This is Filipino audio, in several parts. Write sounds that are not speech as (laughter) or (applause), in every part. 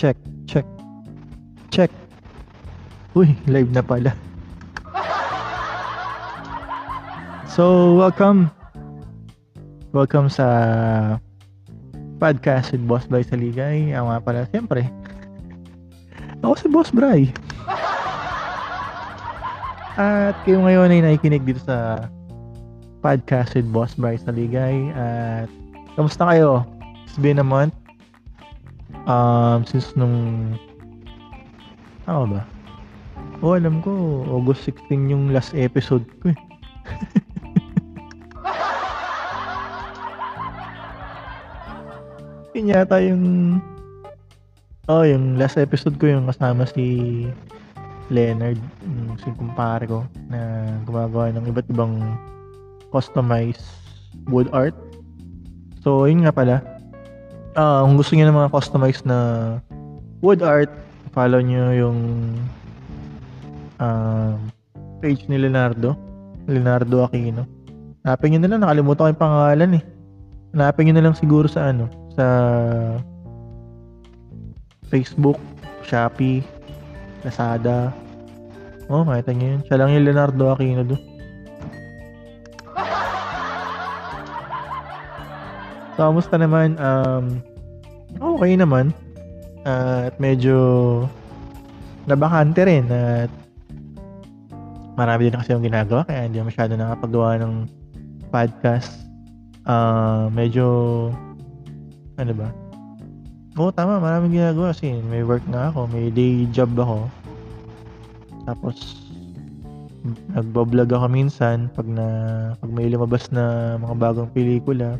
check, check, check. Uy, live na pala. So, welcome. Welcome sa podcast with Boss Bray Saligay. Ang nga pala, siyempre, ako si Boss Bray. At kayo ngayon ay nakikinig dito sa podcast with Boss Bryce Naligay. At kamusta kayo? It's been a month. Um, since nung ano ba? Oh, alam ko, August 16 yung last episode ko eh. (laughs) Yun yata yung Oh, yung last episode ko yung kasama si Leonard, yung si kumpare ko na gumagawa ng iba't ibang customized wood art. So, yun nga pala. Uh, kung gusto niyo ng mga customized na wood art, follow niyo yung uh, page ni Leonardo. Leonardo Aquino. Hanapin niyo na lang. Nakalimutan ko yung pangalan eh. Hanapin niyo na lang siguro sa ano, sa Facebook, Shopee, Lazada. Oh, makita niyo yun. Siya lang yung Leonardo Aquino doon. So, kamusta naman? Um, okay naman. Uh, at medyo nabakante rin at marami din kasi yung ginagawa kaya hindi masyado nakapagawa ng podcast. Uh, medyo ano ba? Oo, tama. Maraming ginagawa kasi may work na ako. May day job ako. Tapos, nagbablog ako minsan pag na pag may lumabas na mga bagong pelikula.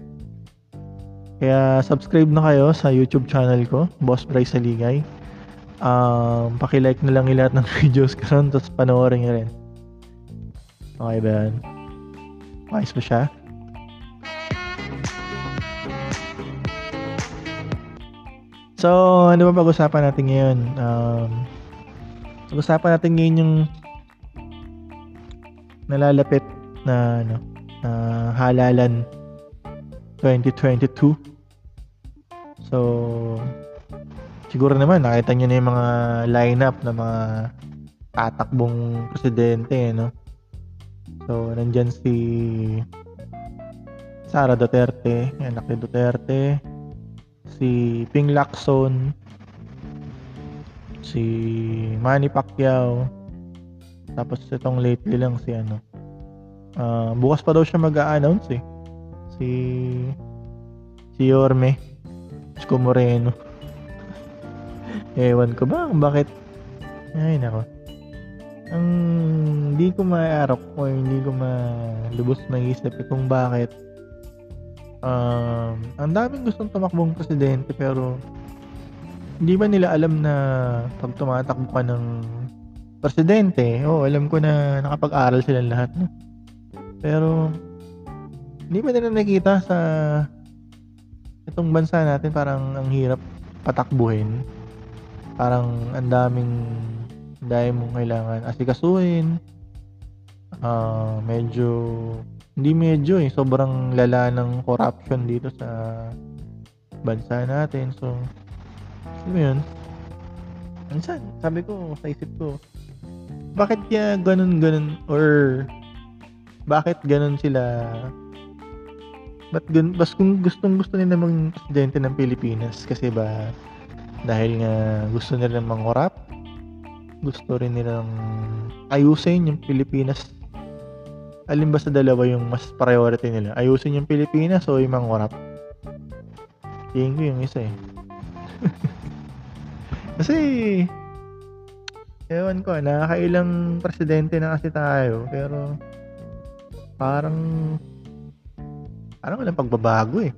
Kaya subscribe na kayo sa YouTube channel ko, Boss Bryce Saligay. Um, paki-like na lang yung lahat ng (laughs) videos ko ron, tapos panoorin nyo rin. Okay ba yan? Ayos ba siya? So, ano ba pag-usapan natin ngayon? Um, pag-usapan natin ngayon yung nalalapit na ano, na halalan 2022. So, siguro naman nakita niyo na yung mga lineup ng mga tatakbong presidente, no? So, nandyan si Sara Duterte, anak ni Duterte, si Ping Lacson, si Manny Pacquiao, tapos itong lately lang si ano, uh, bukas pa daw siya mag-a-announce eh, si si Yorme, Isko Moreno. Ewan ko ba bakit, ay nako, ang hindi ko maarok o hindi ko malubos maisip eh kung bakit um, ang daming gustong tumakbong presidente pero hindi ba nila alam na pag tumatakbo ka ng presidente, oh, alam ko na nakapag-aral sila lahat. No? Pero, hindi ba nila nakita sa itong bansa natin parang ang hirap patakbuhin. Parang ang daming dahil mong kailangan asikasuhin. Uh, medyo hindi medyo eh sobrang lala ng corruption dito sa bansa natin. So, ano yun? Minsan, sabi ko sa isip ko, bakit kaya ganun ganun or bakit ganun sila Ba't gun, bas kung gustong gusto nila maging presidente ng Pilipinas kasi ba dahil nga gusto nila mangorap gusto rin nilang ayusin yung Pilipinas. Alin ba sa dalawa yung mas priority nila? Ayusin yung Pilipinas o yung mangorap tingin ko yung isa eh. (laughs) Kasi ewan ko nakakailang presidente na kasi tayo pero parang parang walang pagbabago eh.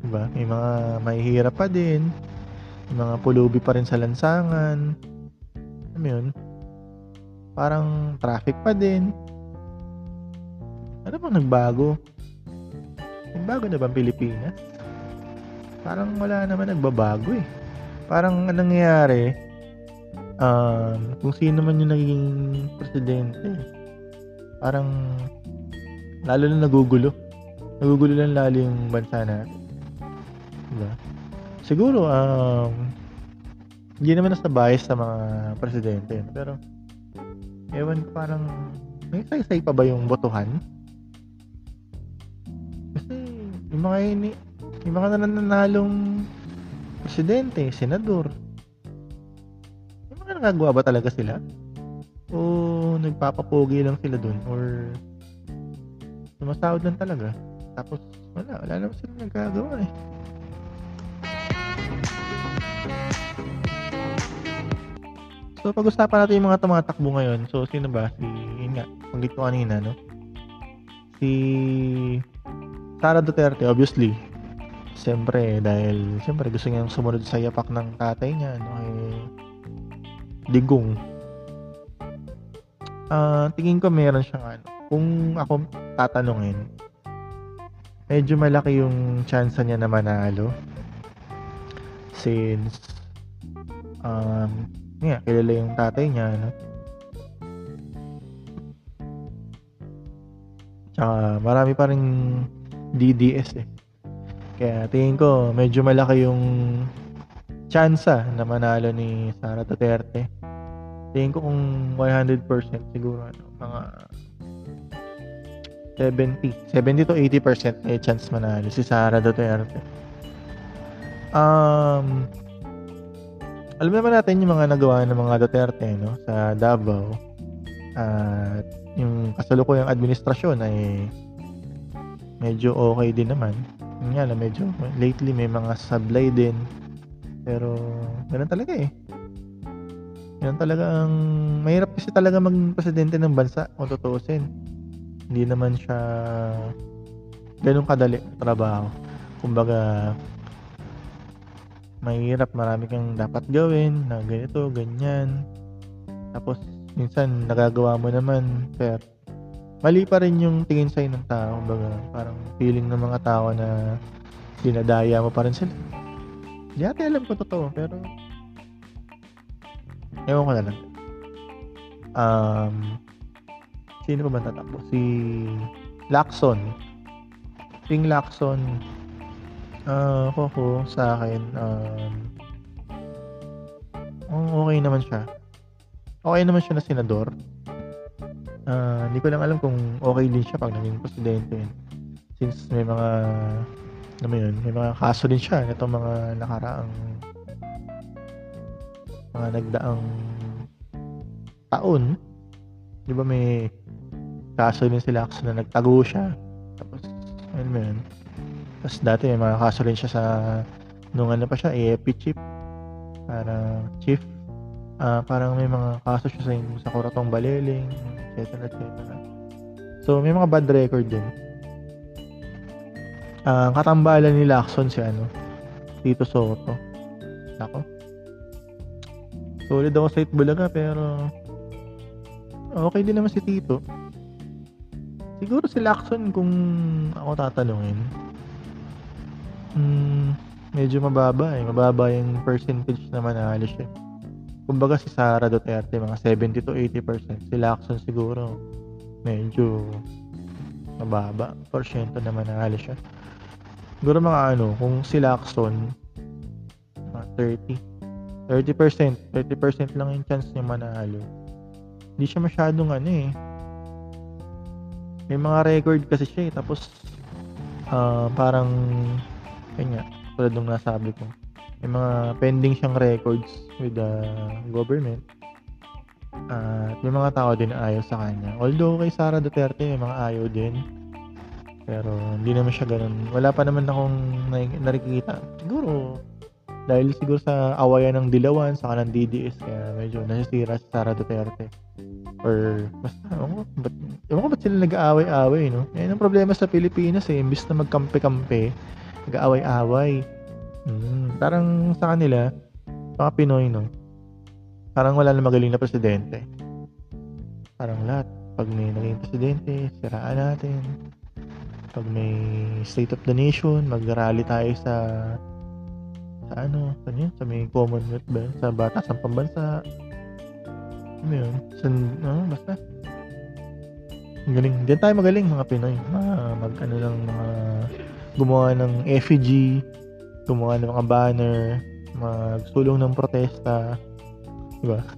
Diba? May mga mahihirap pa din. May mga pulubi pa rin sa lansangan. Ano yun? Parang traffic pa din. Ano bang nagbago? Nagbago na ba ang Pilipinas? Parang wala naman nagbabago eh. Parang anong nangyayari, um, kung sino man yung naging presidente, parang lalo na nagugulo nagugulo lang lalo yung bansa natin. Diba? Siguro, um, hindi naman nasa bias sa mga presidente. Pero, ewan parang, may say-say pa ba yung botohan? Kasi, yung mga ini, yung mga nananalong presidente, senador, yung mga nagagawa ba talaga sila? O nagpapapogi lang sila dun? Or sumasahod lang talaga? Tapos, wala, wala naman sila nagagawa eh. So, pag-usapan natin yung mga tumatakbo ngayon. So, sino ba? Si, yun nga, panggit ko kanina, no? Si Sara Duterte, obviously. Siyempre, dahil, siyempre, gusto niyang sumunod sa yapak ng tatay niya, no? Eh, digong. Uh, tingin ko meron siyang ano. Kung ako tatanungin, medyo malaki yung chance niya na manalo. Since, um, nga, kilala yung tatay niya, no? Tsaka marami pa rin DDS eh. Kaya tingin ko medyo malaki yung tsansa na manalo ni Sara Duterte. Tingin ko kung 100% siguro ano, mga 70, 70 to 80% may chance manalo si Sara Duterte. Um, alam naman natin yung mga nagawa ng mga Duterte no, sa Davao at yung kasalukuyang administrasyon ay medyo okay din naman. Yung nga lang, medyo lately may mga sablay din. Pero, ganun talaga eh. Yan talaga ang mahirap kasi talaga maging presidente ng bansa kung tutuusin. Hindi naman siya ganun kadali trabaho. Kumbaga, mahirap, marami kang dapat gawin na ganito, ganyan. Tapos, minsan, nagagawa mo naman, pero mali pa rin yung tingin sa'yo ng tao. Baga, parang feeling ng mga tao na dinadaya mo pa rin sila. Hindi ate alam ko totoo, pero ewan ko na lang. Um, sino ba tatakbo? Si Lacson. King Lacson, Ah, ako po sa akin, um, oh, okay naman siya. Okay naman siya na senador. Ah, hindi ko lang alam kung okay din siya pag naging presidente. Since may mga ano yun, may mga kaso din siya nitong mga nakaraang mga nagdaang taon. Di ba may kaso din sila na nagtago siya. Tapos, ano mo yun, tapos dati may mga kaso rin siya sa nung ano pa siya, AFP chief. Para chief. Uh, parang may mga kaso siya sa, sa Kuratong Baleling, etc. etc. So may mga bad record din. Uh, katambalan ni Lacson si ano, Tito Soto. Ako. Solid ako sa Itbulaga pero okay din naman si Tito. Siguro si Lacson kung ako tatanungin Hmm, medyo mababa eh. Mababa yung percentage na manalo siya. Kumbaga si Sara Duterte, mga 70 to 80%. Si Lacson siguro, medyo mababa. Porsyento na manalo siya. Siguro mga ano, kung si Lacson, mga 30. 30%. 30% lang yung chance niya manalo. Hindi siya masyadong ano eh. May mga record kasi siya eh. Tapos, uh, parang yun nga, tulad nung nasabi ko, may mga pending siyang records with the government. At uh, may mga tao din ayaw sa kanya. Although kay Sara Duterte may mga ayaw din. Pero hindi naman siya ganun. Wala pa naman akong nakikita. Siguro dahil siguro sa awayan ng Dilawan sa kanang DDS kaya medyo nasisira si Sara Duterte. Or basta, ewan ko, ba't, ewan ko ba't sila nag-aaway-away, no? Yan ang problema sa Pilipinas eh. Imbis na magkampi-kampi, nag-aaway-away. Mm, parang sa kanila, mga Pinoy, no? Parang wala na magaling na presidente. Parang lahat. Pag may naging presidente, siraan natin. Pag may State of the Nation, mag-rally tayo sa sa ano, sa yun, sa may Commonwealth ba, sa batasan pambansa. Ano yun? Sa, no, basta. Galing. Diyan tayo magaling mga Pinoy. Mga, mag, ano lang, mga gumawa ng effigy, gumawa ng mga banner, magsulong ng protesta. Di ba? (laughs)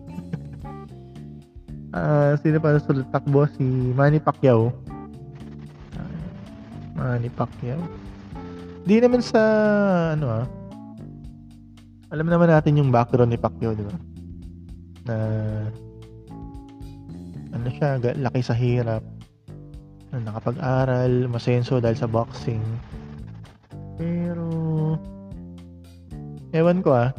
Ah, sino pa sa takbo? Si Manny Pacquiao. Ah, Manny Pacquiao. Di naman sa, ano ah, alam naman natin yung background ni Pacquiao, di ba? Na, ano siya, laki sa hirap. Na nakapag-aral, masenso dahil sa boxing. Pero, ewan ko ah,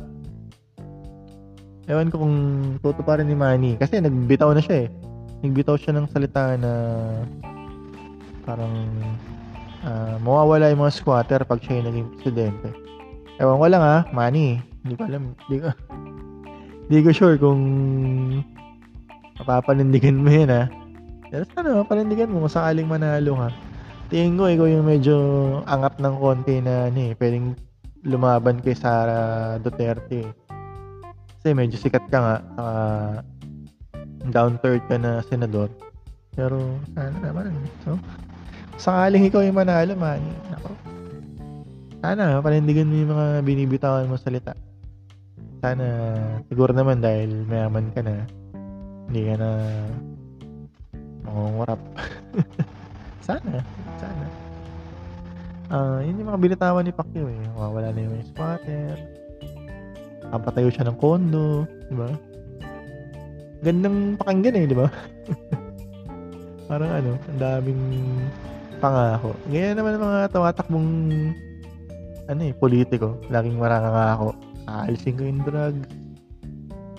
Ewan ko kung tutuparin ni Manny. Kasi nagbitaw na siya eh. Nagbitaw siya ng salita na parang ah, mawawala yung mga squatter pag siya yung naging presidente. Ewan ko lang ah, Manny. Hindi ko alam. Hindi ko, hindi ko sure kung mapapanindigan mo yun ah. Pero sana mapanindigan mo kung sakaling manalo ka. Tingin ko ikaw yung medyo angat ng konti na ano eh, pwedeng lumaban kay Sara Duterte eh. Kasi medyo sikat ka nga, uh, down third ka na senador. Pero, sana naman. So, sakaling ikaw yung manalo, man. Ako. Sana, panindigan mo yung mga binibitawan mo salita. Sana, siguro naman dahil mayaman ka na, hindi ka na mangungurap. (laughs) sana, sana. Uh, yun yung mga binitawan ni Pacquiao eh. Wala na yung squatter Papatayo siya ng kondo, di ba? Gandang pakinggan eh, di ba? (laughs) Parang ano, ang daming pangako. Ganyan naman mga tumatakbong ano eh, politiko. Laging marangangako. Aalisin ko yung drugs.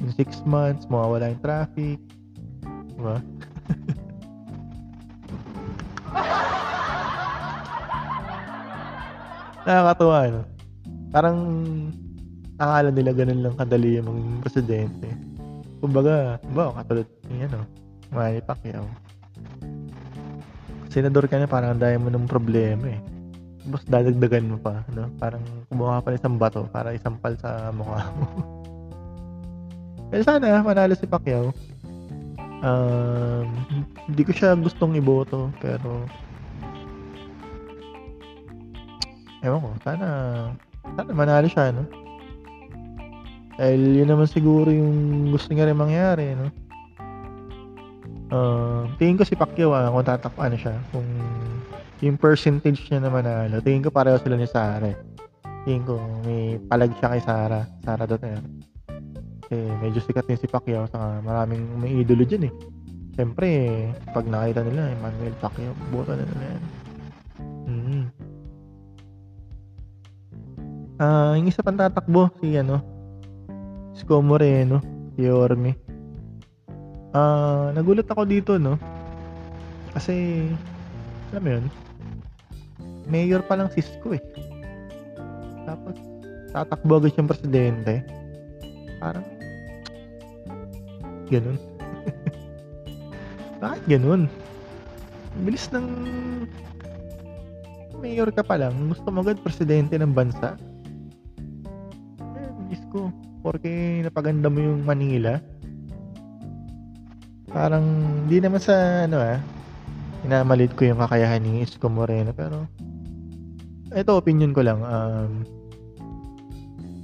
In six months, mawawala yung traffic. Di ba? (laughs) Nakakatuwa, no? Parang akala nila ganun lang kadali yung maging presidente. Kumbaga, ba, katulad ni ano, Manny Pacquiao. Senador ka na, parang dahil mo ng problema eh. Tapos dadagdagan mo pa, no? Parang kumuha pa ng isang bato para isampal sa mukha mo. Pero (laughs) sana, manalo si Pacquiao. Um, hindi ko siya gustong iboto, pero ewan ko, sana sana manalo siya, no? Dahil yun naman siguro yung gusto niya rin mangyari, no? Uh, tingin ko si Pacquiao ah, kung tatakpan siya, kung yung percentage niya na manalo, tingin ko pareho sila ni Sara. Eh. Tingin ko may palag siya kay Sara, Sara Duterte. Kasi medyo sikat din si Pacquiao, saka maraming may idolo dyan eh. Siyempre, pag nakita nila, Emmanuel Pacquiao, boto na nila yan. Mm. Ah, uh, yung isa pang tatakbo si ano, Isko Moreno, si Orme. Ah, uh, nagulat ako dito, no? Kasi, alam mo yun, mayor pa lang si Isko eh. Tapos, tatakbo agad yung presidente. Parang, ganun. (laughs) Bakit ganun? Bilis ng mayor ka pa lang, gusto mo agad presidente ng bansa. Eh, Isko, porque napaganda mo yung Manila. Parang hindi naman sa ano ah, inamalit ko yung kakayahan ni Isko Moreno pero ito opinion ko lang um,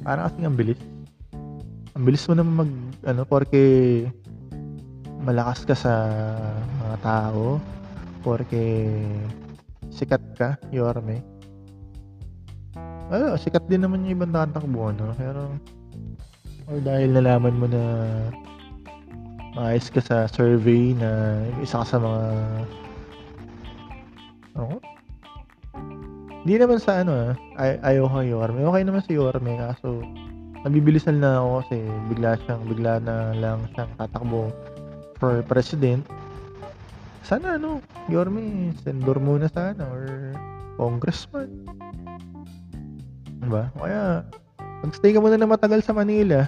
parang kasi ang bilis. Ang bilis mo naman mag ano porque malakas ka sa mga tao porque sikat ka Yorme well, sikat din naman yung ibang tatakbo no? Pero or dahil nalaman mo na maayos ka sa survey na isa ka sa mga oh, hindi naman sa ano ah, ay ayaw ka Yorme. Okay naman si Yorme kaso nabibilisan na ako kasi bigla siyang bigla na lang siyang tatakbo for president. Sana ano Yorme senador muna sana or congressman. Diba? Kaya Magstay ka muna na matagal sa Manila.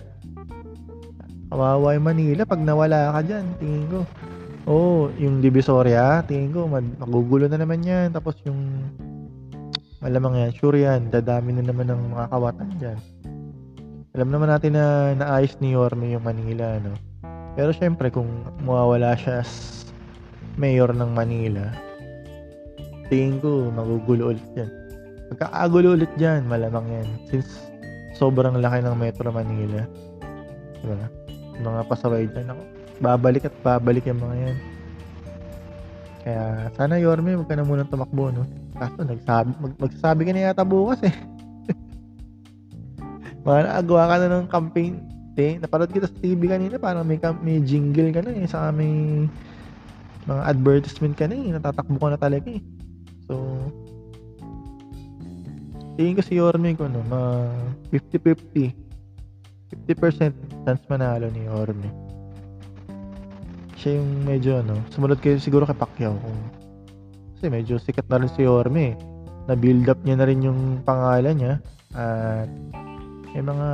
Kawawa yung Manila pag nawala ka dyan, tingin ko. Oh, yung Divisoria, tingin ko, magugulo na naman yan. Tapos yung, malamang yan, sure yan, dadami na naman ng mga kawatan dyan. Alam naman natin na naayos ni Yorme yung Manila, no? Pero syempre, kung mawawala siya as mayor ng Manila, tingin ko, magugulo ulit yan. Magkakagulo ulit dyan, malamang yan. Since sobrang laki ng Metro Manila. Diba? Mga pasaway dyan ako. Babalik at babalik yung mga yan. Kaya sana Yorme, huwag ka na munang tumakbo, no? Kaso nagsabi, mag, magsasabi ka na yata bukas eh. (laughs) mga naagawa ka na ng campaign. Te, napanood kita sa TV kanina, parang may, may jingle ka na eh. Saka may mga advertisement ka na eh. Natatakbo ka na talaga eh. So, tingin ko si Yorme ko, no, ma 50-50. 50% chance manalo ni Yorme. Siya yung medyo, ano, sumunod kayo siguro kay Pacquiao. Kasi medyo sikat na rin si Yorme. Na-build up niya na rin yung pangalan niya. At may mga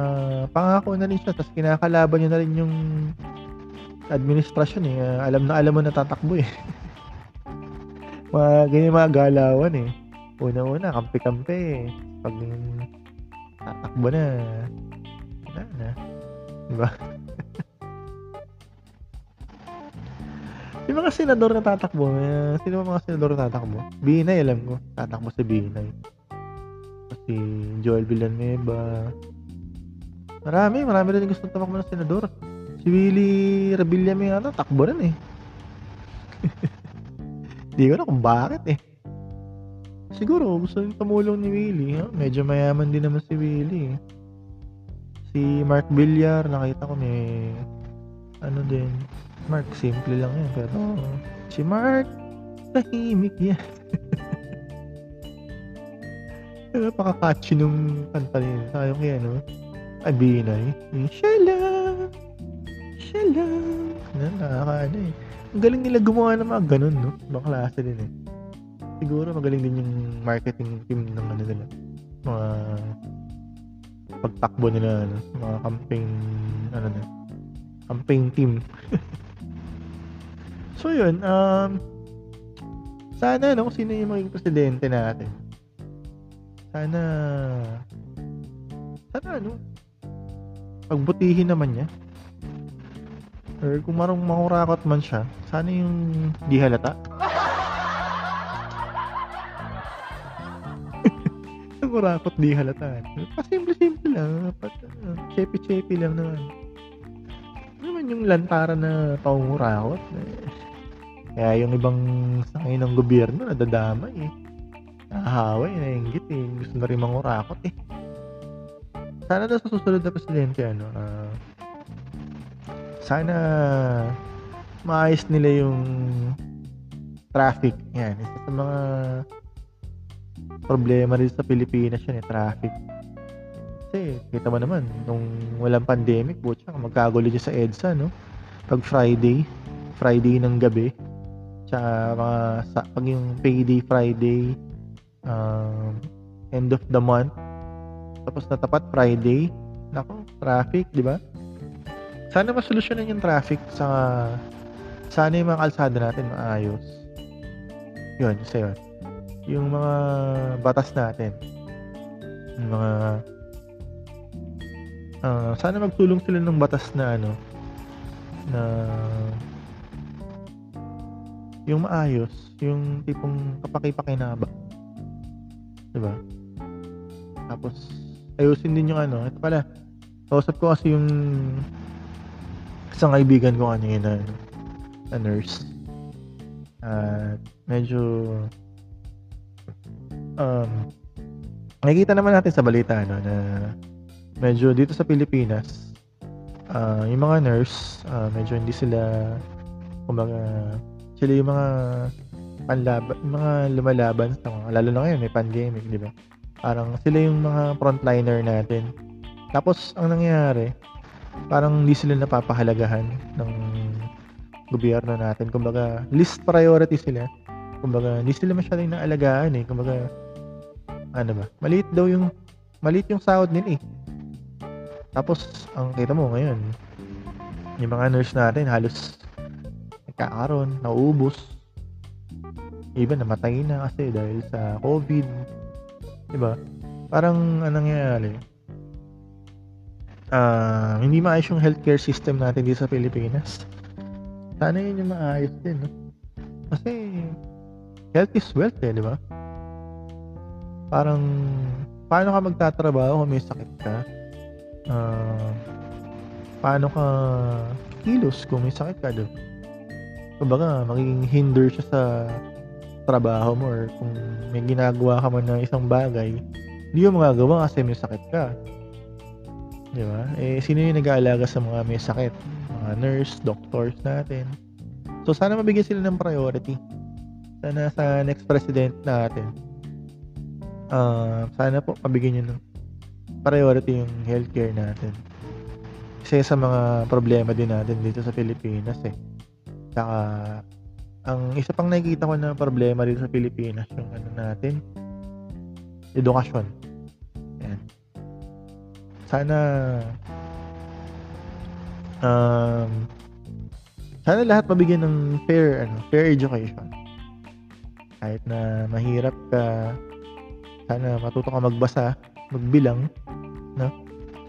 pangako na rin siya. Tapos kinakalaban niya na rin yung administrasyon eh. alam na alam mo na tatakbo eh. (laughs) mga ganyan mga galawan eh. Una-una, kampi-kampi eh. Pag tatakbo na, wala na. Diba? (laughs) yung mga senador na tatakbo, eh, sino mga senador na tatakbo? Binay, alam ko. Tatakbo si Binay. Kasi Joel Villanueva. Marami, marami rin gusto tumakbo ng senador. Si Willie Rebilla may ano, takbo rin eh. (laughs) Hindi ko na kung bakit eh. Siguro gusto nang tumulong ni Willie. Ha? Medyo mayaman din naman si Willie. Eh. Si Mark Villar, nakita ko may ano din. Mark, simple lang yan. Pero si Mark, tahimik yan. (laughs) Napaka-catchy nung kanta niya. Sayang kaya, no? Abinay. Shala! Shala! Na, nakakaano eh. Ang galing nila gumawa ng mga ganun, no? Ibang klase din eh. Siguro magaling din yung marketing team ng ano nila. Mga pagtakbo nila, ano, mga campaign, ano na, campaign team. (laughs) so yun, um, sana, no, sino yung maging presidente natin. Sana, sana, ano, pagbutihin naman niya. Or kung marong mangurakot man siya, sana yung di halata. (laughs) Nangurakot di halata. Pasimple-simple lang. Pat, uh, chepi-chepi lang naman. Ano naman yung lantara na pangurakot. Eh. Kaya yung ibang sangay ng gobyerno nadadamay eh. Nahahaway, nainggit eh. Gusto na rin mangurakot eh. Sana na sa susunod na presidente, ano, uh, sana maayos nila yung traffic. Yan, isa sa mga problema rin sa Pilipinas yun eh, traffic. Kasi, kita mo naman, nung walang pandemic, butya, magkagulo dyan sa EDSA, no? Pag Friday, Friday ng gabi, tsaka mga, sa, pag yung payday Friday, um, end of the month, tapos natapat Friday, nako, traffic, di ba? Sana masolusyonan yung traffic sa sana yung mga kalsada natin maayos. Yun, isa yun. Yung mga batas natin. Yung mga uh, sana magtulong sila ng batas na ano na yung maayos, yung tipong kapakipakinabang. 'Di ba? Tapos ayusin din yung ano, ito pala. Kausap ko kasi yung isang kaibigan ko kanina na nurse at uh, medyo um nakikita naman natin sa balita no, na medyo dito sa Pilipinas uh, yung mga nurse uh, medyo hindi sila kumbaga sila yung mga panlaban mga lumalaban sa mga lalo na ngayon may pandemic di ba parang sila yung mga frontliner natin tapos ang nangyayari parang hindi sila napapahalagahan ng gobyerno natin. Kumbaga, list priority sila. Kumbaga, hindi sila masyadong naalagaan eh. Kumbaga, ano ba? Maliit daw yung, maliit yung sahod nila eh. Tapos, ang kita mo ngayon, yung mga nurse natin halos nagkakaroon, nauubos. Even namatay na kasi dahil sa COVID. Diba? Parang anong nangyayari? uh, hindi maayos yung healthcare system natin dito sa Pilipinas. Sana yun yung maayos din, no? Kasi, health is wealth eh, di ba? Parang, paano ka magtatrabaho kung may sakit ka? ah, paano ka kilos kung may sakit ka, 'di ba? Kumbaga magiging hinder siya sa trabaho mo or kung may ginagawa ka man na isang bagay, hindi mo magagawa kasi may sakit ka. 'Di ba? Eh, sino yung nag-aalaga sa mga may sakit? Mga nurse, doctors natin. So, sana mabigyan sila ng priority. Sana sa next president natin, ah, sana po mabigyan niyo ng priority yung healthcare natin. Kasi sa mga problema din natin dito sa Pilipinas eh. Tsaka, ang isa pang nakikita ko na problema dito sa Pilipinas, yung ano natin, edukasyon. Yan. Sana, um, sana lahat mabigyan ng fair, ano, fair education. Kahit na mahirap ka, sana matuto ka magbasa, magbilang, no?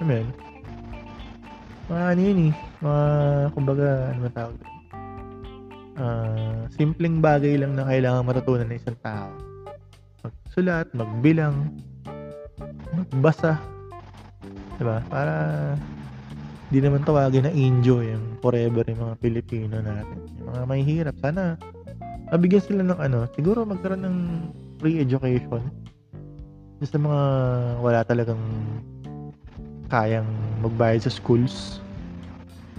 Yun? Mga ano yun eh, mga, kumbaga, ano ba tawag doon? Ah, simpleng bagay lang na kailangan matutunan ng isang tao. Magsulat, magbilang, magbasa, 'di ba? Para di naman tawagin na enjoy yung forever yung mga Pilipino natin. Yung mga mahihirap, sana mabigyan sila ng ano, siguro magkaroon ng free education sa mga wala talagang kayang magbayad sa schools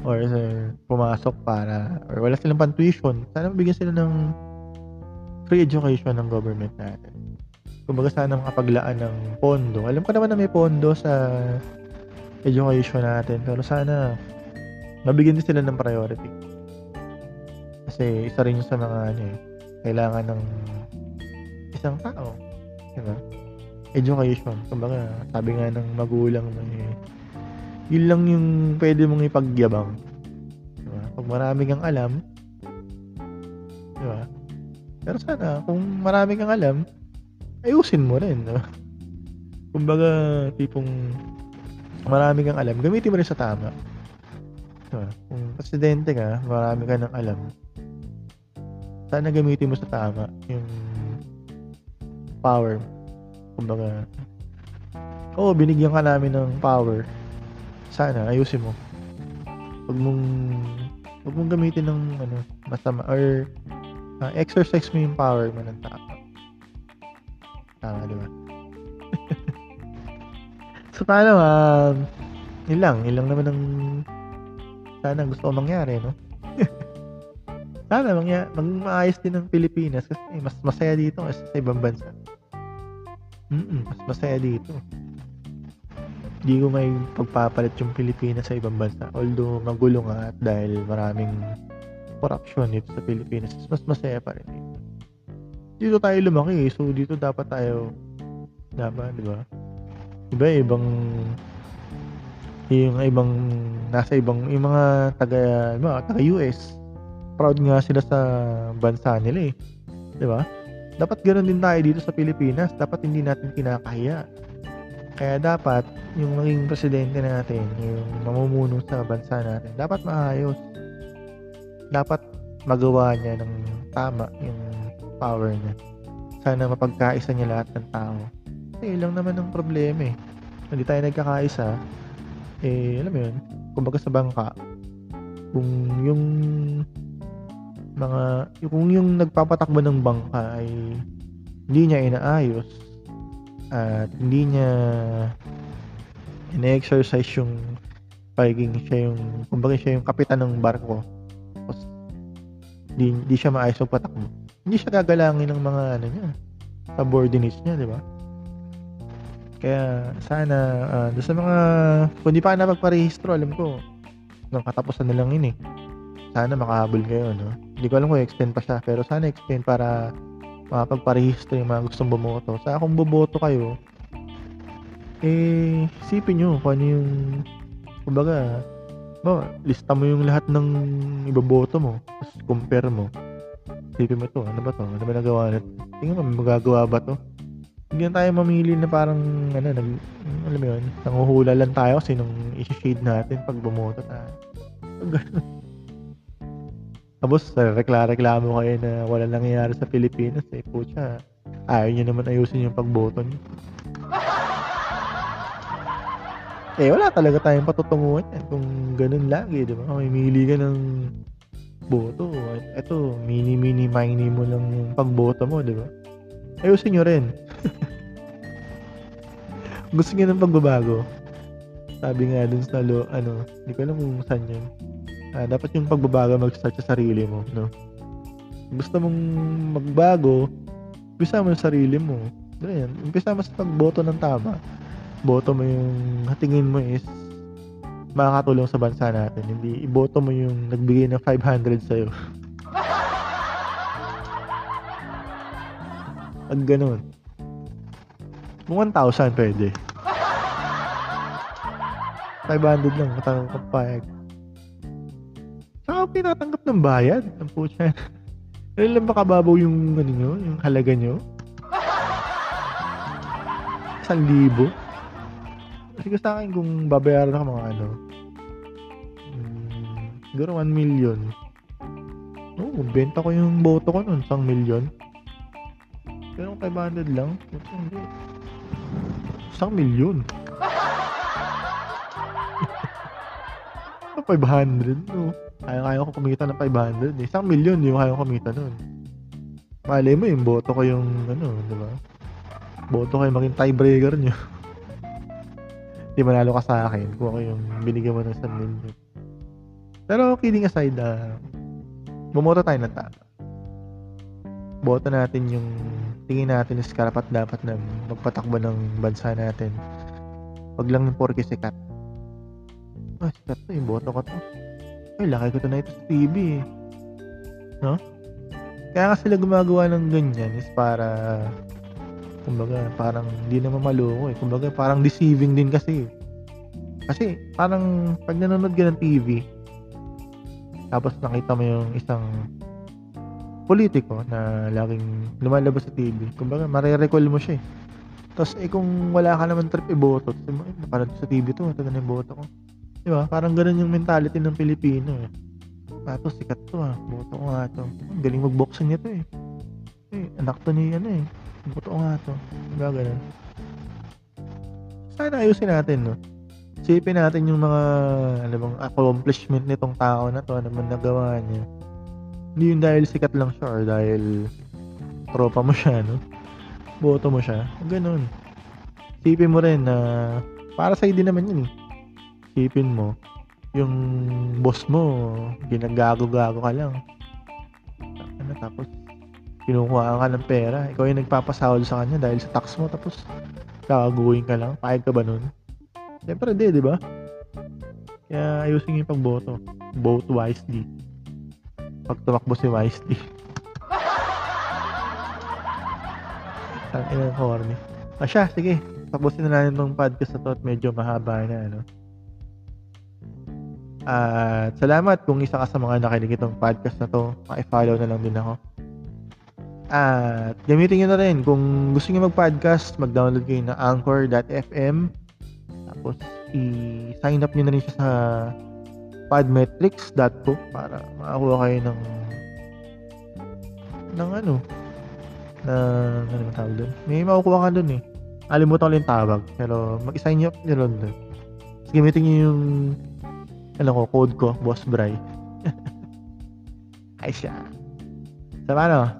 or pumasok para or wala silang pan tuition sana mabigyan sila ng free education ng government natin. Kumbaga sana makapaglaan ng pondo. Alam ko naman na may pondo sa education natin pero sana mabigyan din sila ng priority. Kasi isa rin yun sa mga ano eh kailangan ng isang tao diba education. Kumbaga sabi nga ng magulang mo eh yun lang yung pwede mong ipagyabang. Diba? Pag marami kang alam, diba? Pero sana, kung marami kang alam, ayusin mo rin, diba? Kumbaga, tipong marami kang alam, gamitin mo rin sa tama. Diba? Kung presidente ka, marami ka ng alam, sana gamitin mo sa tama yung power. Kumbaga, oo, binigyan ka namin ng power sana ayusin mo. Huwag mong huwag mong gamitin ng ano, masama or uh, exercise mo yung power mo ng tama. Tama, di ba? (laughs) so, paano, um, yun lang, yun lang naman ang sana gusto ko mangyari, no? (laughs) sana mangya, maging maayos din ng Pilipinas kasi mas masaya dito kasi sa ibang bansa. Mm mas masaya dito di ko may pagpapalit yung Pilipinas sa ibang bansa. Although magulo nga at dahil maraming corruption dito sa Pilipinas, mas masaya pa rin dito. Tayo lumaki. So dito dapat tayo dapat, di ba? Iba ibang yung ibang nasa ibang yung mga taga mga taga US proud nga sila sa bansa nila eh. 'Di ba? Dapat ganoon din tayo dito sa Pilipinas. Dapat hindi natin kinakahiya kaya dapat yung maging presidente natin, yung mamumuno sa bansa natin, dapat maayos. Dapat magawa niya ng tama yung power niya. Sana mapagkaisa niya lahat ng tao. Kasi lang naman ang problema eh. Hindi tayo nagkakaisa, eh, alam mo yun, kumbaga sa bangka, kung yung mga, kung yung nagpapatakbo ng bangka ay hindi niya inaayos, at hindi niya ina-exercise yung pagiging siya yung kumbaga siya yung kapitan ng barko. Tapos di, di siya maayos patakbo hindi siya gagalangin ng mga ano niya subordinates niya di ba? Kaya sana uh, sa mga kung di pa na magparehistro alam ko ng katapusan na lang yun eh. Sana makahabol kayo no? Hindi ko alam kung extend pa siya pero sana extend para makapagparehistro yung mga gustong bumoto. Sa kung boboto kayo, eh, sipin nyo kung ano yung, kumbaga, ba, lista mo yung lahat ng iboboto mo, tapos compare mo. Sipin mo to, ano ba to? Ano ba nagawa na? Tingnan mo, magagawa ba to? Hindi na tayo mamili na parang, ano, nag, alam mo yun, nanguhula lang tayo kasi nung isi-shade natin pag bumoto tayo. (laughs) Ganun. Tapos, rekla-reklamo kayo na wala nangyayari sa Pilipinas eh. Pucha, ayaw nyo naman ayusin yung pagboto nyo. (laughs) Eh, wala talaga tayong patutunguhan yan kung ganun lagi, di ba? May mili ka ng boto. Ito, mini, mini, mini mo lang yung pagboto mo, di ba? Ayusin nyo rin. (laughs) Gusto nyo ng pagbabago. Sabi nga dun sa lo, ano, hindi ko alam kung saan yun. Ah, dapat yung pagbabago mag-start sa sarili mo, no? Gusto mong magbago, umpisa mo sa sarili mo. Ganyan, umpisa mo sa pagboto ng tama boto mo yung tingin mo is makakatulong sa bansa natin. Hindi iboto mo yung nagbigay ng 500 sa'yo. (laughs) Pag ganun. Kung 1,000 pwede. 500 lang, matanggap Saka pinatanggap ng bayad. Ang putya. Kailan lang makababaw yung, ano nyo, yung halaga nyo? Isang libo? Kasi sa akin kung babayaran ako mga ano, hmm, siguro 1 million. Oo, oh, benta ko yung boto ko nun, 1 million. Pero 500 lang, hindi. 1 million. (laughs) 500, no? Kaya-kaya ko kumita ng 500. Eh. 1 million, yung kaya ko kumita nun. Malay mo, yung boto ko yung, ano, di ba? Boto ko yung maging tiebreaker nyo. (laughs) di manalo ka sa akin kung ako yung binigyan mo ng 1 million. Pero kidding aside, uh, bumoto tayo ng tama. Boto natin yung tingin natin is karapat dapat na magpatakbo ng bansa natin. Wag lang porke sikat. Ah, sikat to, yung boto ko to. Ay, laki ko to sa TV eh. No? Kaya nga sila gumagawa ng ganyan is para Kumbaga, parang hindi naman maloko eh. Kumbaga, parang deceiving din kasi. Kasi, parang pag nanonood ka ng TV, tapos nakita mo yung isang politiko na laging lumalabas sa TV. Kumbaga, marirecall mo siya eh. Tapos, eh, kung wala ka naman trip iboto, sabi mo, eh, napanood sa TV to, ito na yung boto ko. Di ba? Parang ganun yung mentality ng Pilipino eh. Tapos, sikat to ah, boto ko nga to. Galing mag-boxing nito eh. Eh, anak to ni ano eh. Totoo nga to. Diba ganun? Sana ayusin natin, no? Sipin natin yung mga, ano bang, accomplishment nitong tao na to, ano man nagawa niya. Hindi yung dahil sikat lang siya or dahil tropa mo siya, no? Boto mo siya. Ganun. Sipin mo rin na para sa'yo din naman yun, eh. Sipin mo, yung boss mo, ginagago-gago ka lang. Ano, tapos, kinukuha ka ng pera, ikaw yung nagpapasahod sa kanya dahil sa tax mo, tapos kakaguhin ka lang, payag ka ba nun? Siyempre hindi, di ba? Kaya ayusin yung pagboto. Vote wisely. Pag tumakbo si wisely. Ang inang corny. Ah, siya, sige. Tapusin na natin tong podcast na to at medyo mahaba na, ano. At salamat kung isa ka sa mga nakinig itong podcast na to. Maki-follow na lang din ako. At gamitin nyo na rin kung gusto niyo mag-podcast, mag-download kayo ng anchor.fm. Tapos i-sign up niyo na rin siya sa podmetrics.co para makakuha kayo ng ng ano na ano yung tawag doon. May makukuha ka doon eh. Alimutan ko lang tawag. Pero mag-sign up nyo doon. Tapos gamitin nyo yung alam ko, code ko, Boss Bry. (laughs) Ay siya. Sa paano?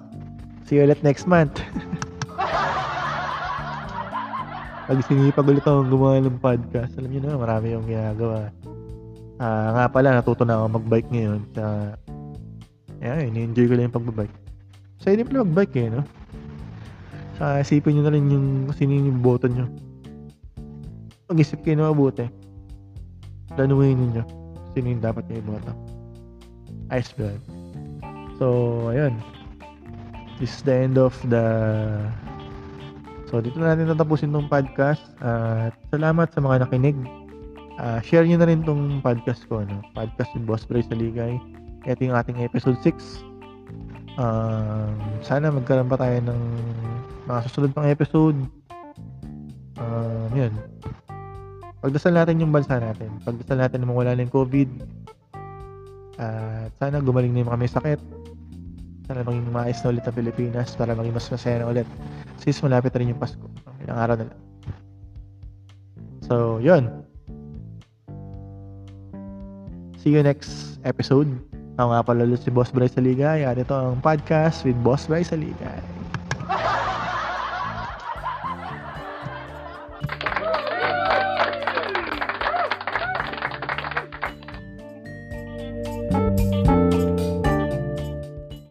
See you ulit next month. (laughs) Pag sinipag ulit ako gumawa ng podcast, alam niyo na, marami yung ginagawa. Ah, uh, nga pala, natuto na ako mag-bike ngayon. Sa, ayan, ini-enjoy ko lang yung pag-bike. Sa hindi pala mag-bike eh, no? Sa isipin nyo na rin yung sino yung boto nyo. Mag-isip kayo na mabuti. Planuhin ninyo. Sino yung dapat nyo iboto. Ice blood. So, ayun this is the end of the So, dito na natin tatapusin tong podcast. At uh, salamat sa mga nakinig. Uh, share nyo na rin tong podcast ko. No? Podcast with Boss Bray Saligay. Ito yung ating episode 6. Um, sana magkaroon pa tayo ng mga susunod pang episode. Um, yun pagdasal natin yung bansa natin. Pagdasal natin na mawala na yung COVID. At uh, sana gumaling na yung mga may sakit. Sana maging maayos na ulit ang Pilipinas para maging mas masaya ulit. Since malapit na rin yung Pasko. Ilang araw na lang. So, yun. See you next episode. Ako nga pala si Boss Bryce Saligay at ito ang podcast with Boss Bryce Saligay.